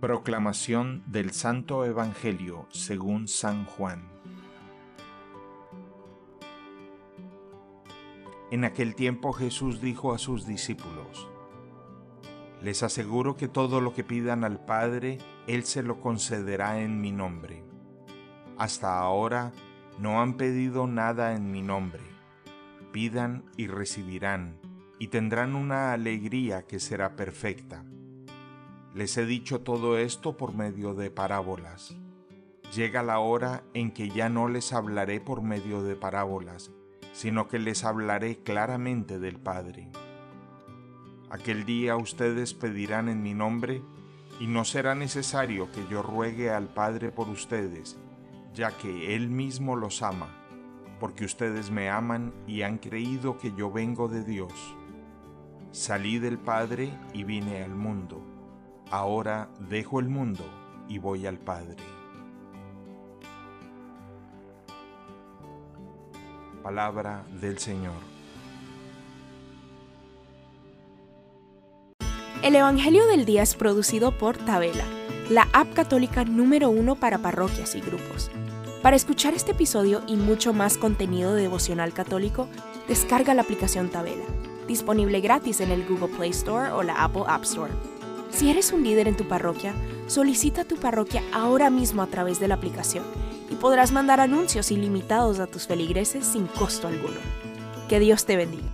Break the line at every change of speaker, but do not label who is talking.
Proclamación del Santo Evangelio según San Juan. En aquel tiempo Jesús dijo a sus discípulos, Les aseguro que todo lo que pidan al Padre, Él se lo concederá en mi nombre. Hasta ahora no han pedido nada en mi nombre. Pidan y recibirán, y tendrán una alegría que será perfecta. Les he dicho todo esto por medio de parábolas. Llega la hora en que ya no les hablaré por medio de parábolas, sino que les hablaré claramente del Padre. Aquel día ustedes pedirán en mi nombre, y no será necesario que yo ruegue al Padre por ustedes, ya que Él mismo los ama, porque ustedes me aman y han creído que yo vengo de Dios. Salí del Padre y vine al mundo. Ahora dejo el mundo y voy al Padre. Palabra del Señor.
El Evangelio del Día es producido por Tabela, la app católica número uno para parroquias y grupos. Para escuchar este episodio y mucho más contenido devocional católico, descarga la aplicación Tabela, disponible gratis en el Google Play Store o la Apple App Store. Si eres un líder en tu parroquia, solicita tu parroquia ahora mismo a través de la aplicación y podrás mandar anuncios ilimitados a tus feligreses sin costo alguno. Que Dios te bendiga.